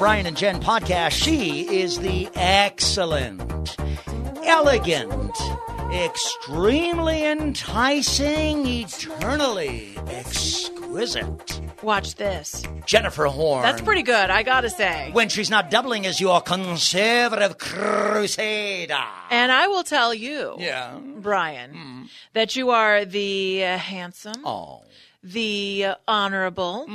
Brian and Jen podcast. She is the excellent, elegant, extremely enticing, eternally exquisite Watch this. Jennifer Horn. That's pretty good, I gotta say. When she's not doubling as your conservative crusader. And I will tell you, Yeah. Brian, that you are the uh, handsome, Oh. the honorable,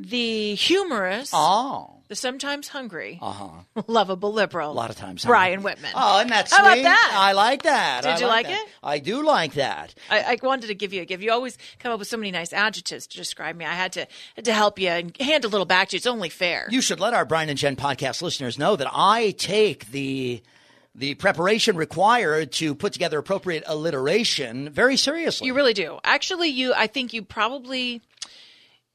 the humorous, Oh. The sometimes hungry, Uh-huh. lovable liberal. A lot of times. Brian Whitman. Oh, and that's How about that? I like that. Did I you like that. it? I do like that. I, I wanted to give you a give. You always come up with so many nice adjectives to describe me. I had to had to help you and hand a little back to you. It's only fair. You should let our Brian and Jen podcast listeners know that I take the the preparation required to put together appropriate alliteration very seriously. You really do. Actually, you. I think you probably.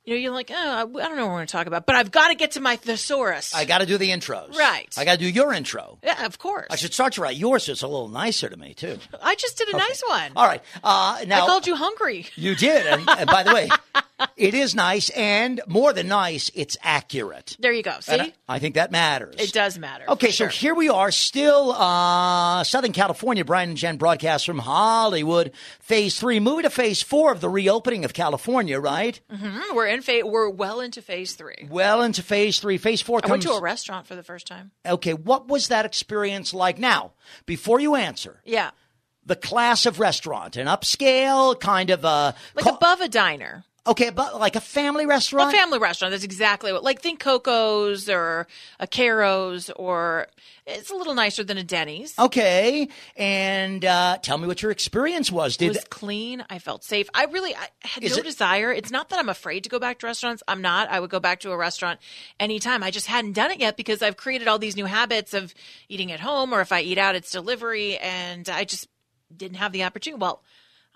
You know, you're like, oh, I don't know what we're going to talk about, but I've got to get to my thesaurus. I got to do the intros. Right. I got to do your intro. yeah, of course. I should start to write yours so it's a little nicer to me, too. I just did a nice one. All right. Uh, now, I called you hungry. You did. And, and by the way, it is nice, and more than nice, it's accurate. There you go. See, I, I think that matters. it does matter. Okay, so sure. here we are, still uh, Southern California. Brian and Jen broadcast from Hollywood. Phase three, moving to phase four of the reopening of California, right? Mhm, we're in phase. We're well into phase three. Well into phase three. Phase four I comes. went to a restaurant for the first time. okay, what was that experience like? Now, before you answer, Yeah, the class of restaurant, an upscale kind of a like co- above a diner. Okay, but like a family restaurant. A family restaurant. That's exactly what. Like think Coco's or a Carrows, or it's a little nicer than a Denny's. okay, and uh, tell me what your experience was. Did It was clean. I felt safe. I really I had Is no it- desire. It's not that I'm afraid to go back to restaurants. I'm not. I would go back to a restaurant anytime. I just hadn't done it yet because I've created all these new habits of eating at home, or if I eat out, it's delivery, and I just didn't have the opportunity. Well.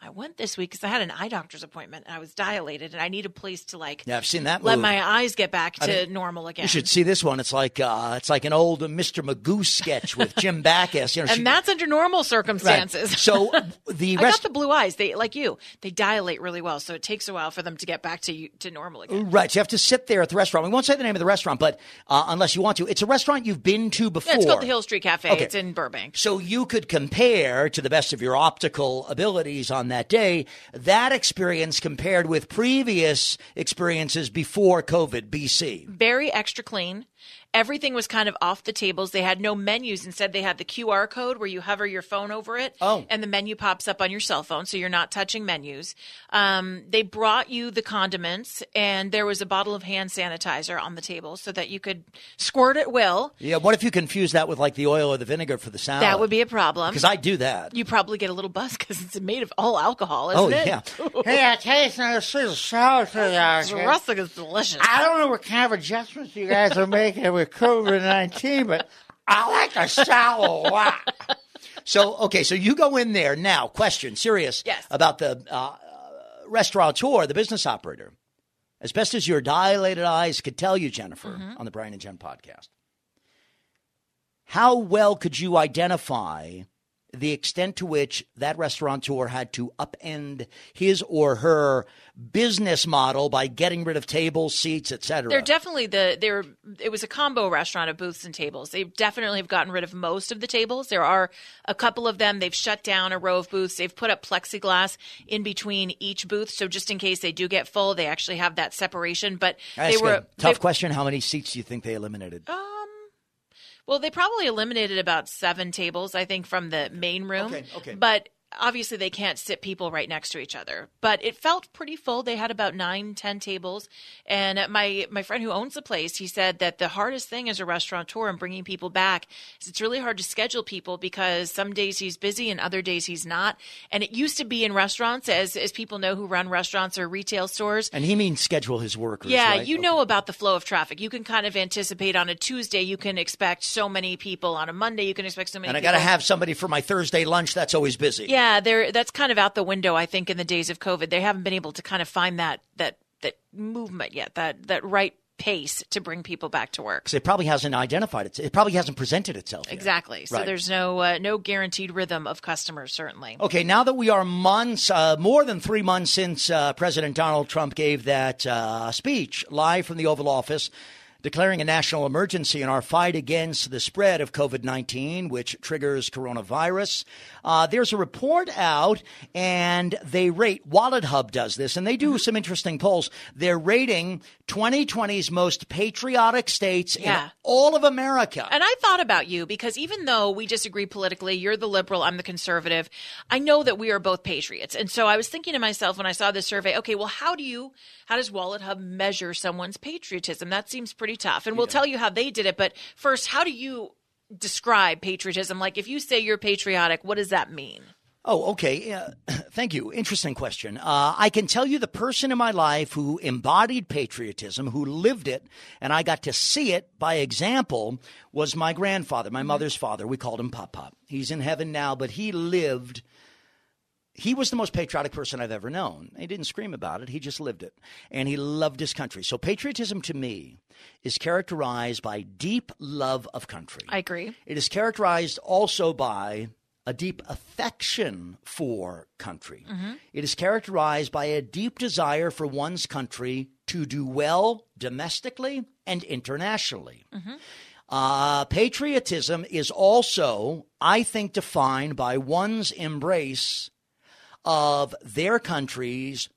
I went this week because I had an eye doctor's appointment and I was dilated and I need a place to like yeah, I've seen that. let move. my eyes get back to normal again. You should see this one. It's like uh, it's like an old Mr. Magoo sketch with Jim Backus. You know, she- and that's under normal right. circumstances. So the I got the blue eyes. They like you. They dilate really well, so it takes a while for them to get back to you, to normal again. right? So you have to sit there at the restaurant. We won't say the name of the restaurant, but uh, unless you want to, it's a restaurant you've been to before. Yeah, it's called the Hill Street Cafe. Okay. It's in Burbank. So you could compare to the best of your optical abilities on that day that experience compared with previous experiences before COVID BC. Very extra clean. Everything was kind of off the tables. They had no menus. Instead, they had the QR code where you hover your phone over it, Oh. and the menu pops up on your cell phone, so you're not touching menus. Um, they brought you the condiments, and there was a bottle of hand sanitizer on the table so that you could squirt at will. Yeah, what if you confuse that with like the oil or the vinegar for the salad? That would be a problem. because I do that. You probably get a little buzz because it's made of all alcohol, oh isn't it? yeah, Hey, I taste this is salad for you. The okay? rustic is delicious. I don't know what kind of adjustments you guys are making with COVID 19, but I like a salad a lot. So okay, so you go in there now. Question, serious. Yes. About the uh, uh, restaurateur, the business operator. As best as your dilated eyes could tell you, Jennifer, Mm-hmm. on the Brian and Jen podcast, how well could you identify the extent to which that restaurateur had to upend his or her business model by getting rid of tables, seats, etc.? They're definitely the they're it was a combo restaurant of booths and tables. They definitely have gotten rid of most of the tables. There are a couple of them. They've shut down a row of booths. They've put up plexiglass in between each booth, so just in case they do get full, they actually have that separation. But Ask they were a tough question. How many seats do you think they eliminated? Um, well, they probably eliminated about seven tables, I think, from the main room. Okay, okay. But obviously, they can't sit people right next to each other. But it felt pretty full. They had about nine, ten tables. And my my friend who owns the place, he said that the hardest thing as a restaurateur and bringing people back is it's really hard to schedule people because some days he's busy and other days he's not. And it used to be in restaurants, as as people know who run restaurants or retail stores. And he means schedule his workers. Yeah, right? you Okay. know about the flow of traffic. You can kind of anticipate on a Tuesday, you can expect so many people. On a Monday, you can expect so many And I got to have somebody for my Thursday lunch. That's always busy. Yeah, they're that's kind of out the window, I think, in the days of COVID. They haven't been able to kind of find that that that movement yet, that that right pace to bring people back to work. 'Cause it probably hasn't identified it. It probably hasn't presented itself. yet. Exactly. So Right. there's no uh, no guaranteed rhythm of customers, certainly. Okay, now that we are months, uh, more than three months since uh, President Donald Trump gave that uh, speech live from the Oval Office, declaring a national emergency in our fight against the spread of COVID 19, which triggers coronavirus. Uh, there's a report out, and they rate, Wallet Hub does this, and they do some interesting polls. They're rating 2020's most patriotic states Yeah. in all of America. And I thought about you because even though we disagree politically, you're the liberal, I'm the conservative. I know that we are both patriots. And so I was thinking to myself when I saw this survey, okay, well, how do you, how does Wallet Hub measure someone's patriotism? That seems pretty tough. And we'll tell you how they did it. But first, how do you describe patriotism? Like if you say you're patriotic, what does that mean? Oh, okay. Uh, thank you. Interesting question. Uh, I can tell you the person in my life who embodied patriotism, who lived it, and I got to see it by example, was my grandfather, my mother's father. We called him Pop Pop. He's in heaven now, but he lived. He was the most patriotic person I've ever known. He didn't scream about it, he just lived it. And he loved his country. So, patriotism to me is characterized by deep love of country. I agree. It is characterized also by a deep affection for country. It is characterized by a deep desire for one's country to do well domestically and internationally. Uh, patriotism is also, I think, defined by one's embrace of their country's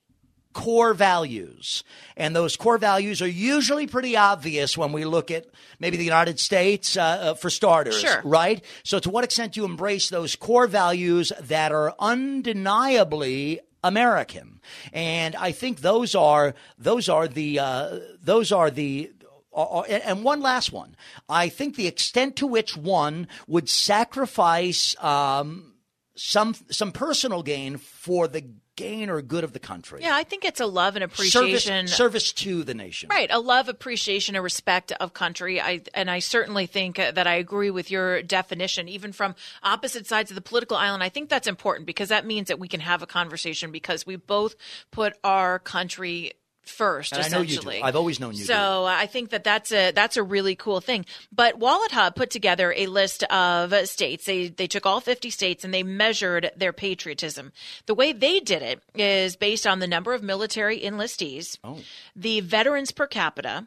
core values. And those core values are usually pretty obvious when we look at maybe the United States, uh, uh, for starters, Sure. right? So, to what extent do you embrace those core values that are undeniably American? And I think those are those are the uh, those are the uh, and and one last one. I think the extent to which one would sacrifice um, some some personal gain for the gain or good of the country. Yeah, I think it's a love and appreciation. service to the nation. Right, a love, appreciation, a respect of country. I and I certainly think uh, that I agree with your definition, even from opposite sides of the political island. I think that's important because that means that we can have a conversation because we both put our country first. And I know you do. essentially, I've always known you do. So uh, I think that that's a that's a really cool thing. But Wallet Hub put together a list of states. They they took all 50 states and they measured their patriotism. The way they did it is based on the number of military enlistees, Oh. the veterans per capita,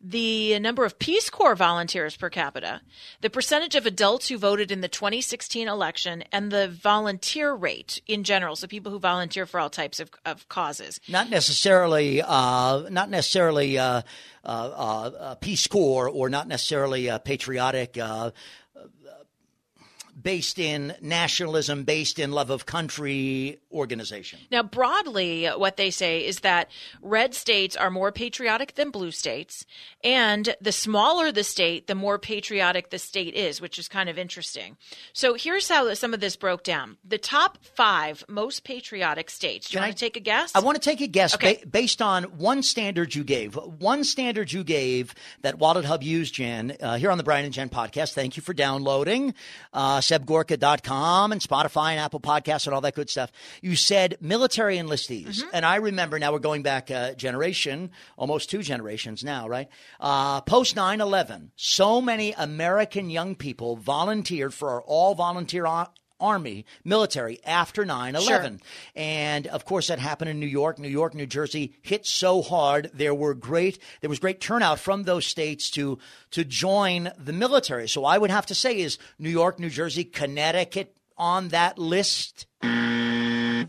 the number of Peace Corps volunteers per capita, the percentage of adults who voted in the 2016 election, and the volunteer rate in general. So people who volunteer for all types of, of causes. Not necessarily, uh, not necessarily uh, uh, uh, uh, Peace Corps or not necessarily uh, patriotic. Based in nationalism, based in love of country organization. Now, broadly, what they say is that red states are more patriotic than blue states, and the smaller the state, the more patriotic the state is, which is kind of interesting. So, here's how some of this broke down: the top five most patriotic states. Do you Can want I- to take a guess? I want to take a guess Okay. ba- based on one standard you gave. One standard you gave that Wallet Hub used, Jen, uh, here on the Brian and Jen podcast. Thank you for downloading uh, sebgorka.com and Spotify and Apple Podcasts and all that good stuff. You said military enlistees. And I remember now we're going back a generation, almost two generations now, right? Uh, Post 9 11, so many American young people volunteered for our all volunteer army, military after 9 11. And of course, that happened in New York. New York, New Jersey hit so hard. There were great, there was great turnout from those states to, to join the military. So I would have to say is New York, New Jersey, Connecticut on that list.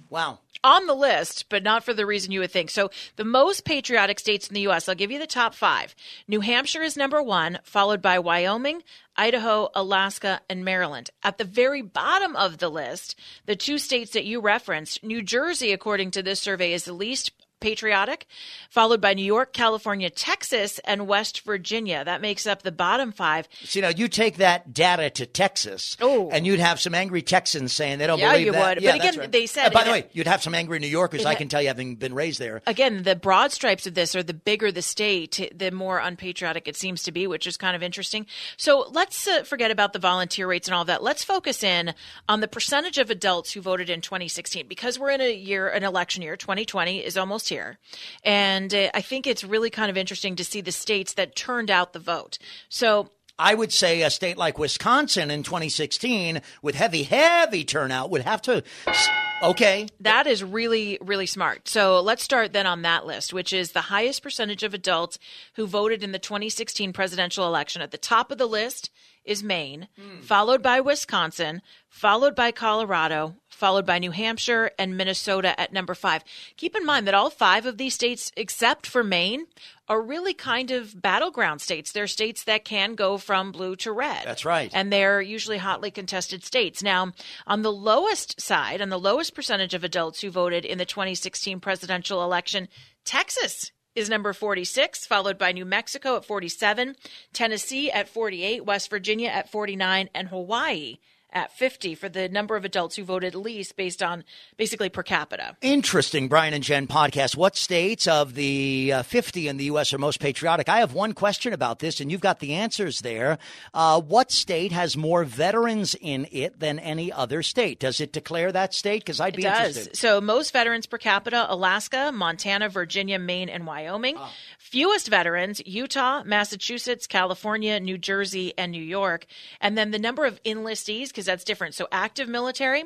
Wow. On the list, but not for the reason you would think. So, the most patriotic states in the U.S., I'll give you the top five. New Hampshire is number one, followed by Wyoming, Idaho, Alaska, and Maryland. At the very bottom of the list, the two states that you referenced, New Jersey, according to this survey, is the least patriotic, followed by New York, California, Texas, and West Virginia. That makes up the bottom five. See, now you take that data to Texas, Oh. and you'd have some angry Texans saying they don't Yeah, believe you that. would. Yeah, But again, right. they said Uh, by the it- way, you'd have some angry New Yorkers. I can tell you, having been raised there. again, the broad stripes of this are the bigger the state, the more unpatriotic it seems to be, which is kind of interesting. So let's uh, forget about the volunteer rates and all that. Let's focus in on the percentage of adults who voted in 2016 because we're in a year, an election year. 2020 is almost here. And uh, I think it's really kind of interesting to see the states that turned out the vote. So I would say a state like Wisconsin in 2016, with heavy, heavy turnout, would have to Okay. That is really, really smart. So let's start then on that list, which is the highest percentage of adults who voted in the 2016 presidential election. At the top of the list is Maine, hmm. followed by Wisconsin, followed by Colorado, followed by New Hampshire, and Minnesota at number five. Keep in mind that all five of these states, except for Maine, are really kind of battleground states. They're states that can go from blue to red. That's right. And they're usually hotly contested states. Now, on the lowest side, on the lowest percentage of adults who voted in the 2016 presidential election, Texas is number 46, followed by New Mexico at 47, Tennessee at 48, West Virginia at 49, and Hawaii at 50 for the number of adults who voted least based on basically per capita. Interesting, Brian and Jen podcast. What states of the uh, 50 in the U.S. are most patriotic? I have one question about this, and you've got the answers there. Uh, what state has more veterans in it than any other state? Does it declare that state? Because I'd be It does. interested. So most veterans per capita, Alaska, Montana, Virginia, Maine, and Wyoming. Ah. Fewest veterans, Utah, Massachusetts, California, New Jersey, and New York. And then the number of enlistees, because that's different. So active military.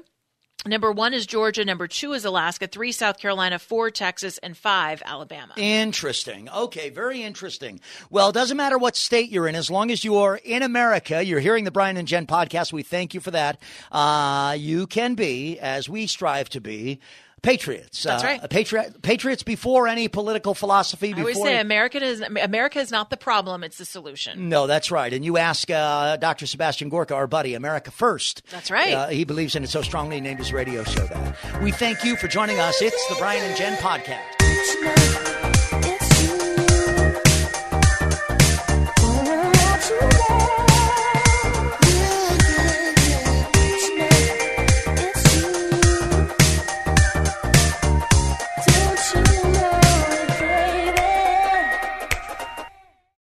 Number one is Georgia. Number two is Alaska. Three, South Carolina. Four, Texas. And five, Alabama. Interesting. Okay, very interesting. Well, it doesn't matter what state you're in, as long as you are in America, you're hearing the Brian and Jen podcast. We thank you for that. Uh, you can be, as we strive to be, patriots. That's Uh, right. Patriot, patriots before any political philosophy. I Before always say America is America is not the problem; it's the solution. No, that's right. And you ask uh, Dr. Sebastian Gorka, our buddy, America First. That's right. Uh, he believes in it so strongly, he named his radio show that. We thank you for joining us. It's the Brian and Jen podcast.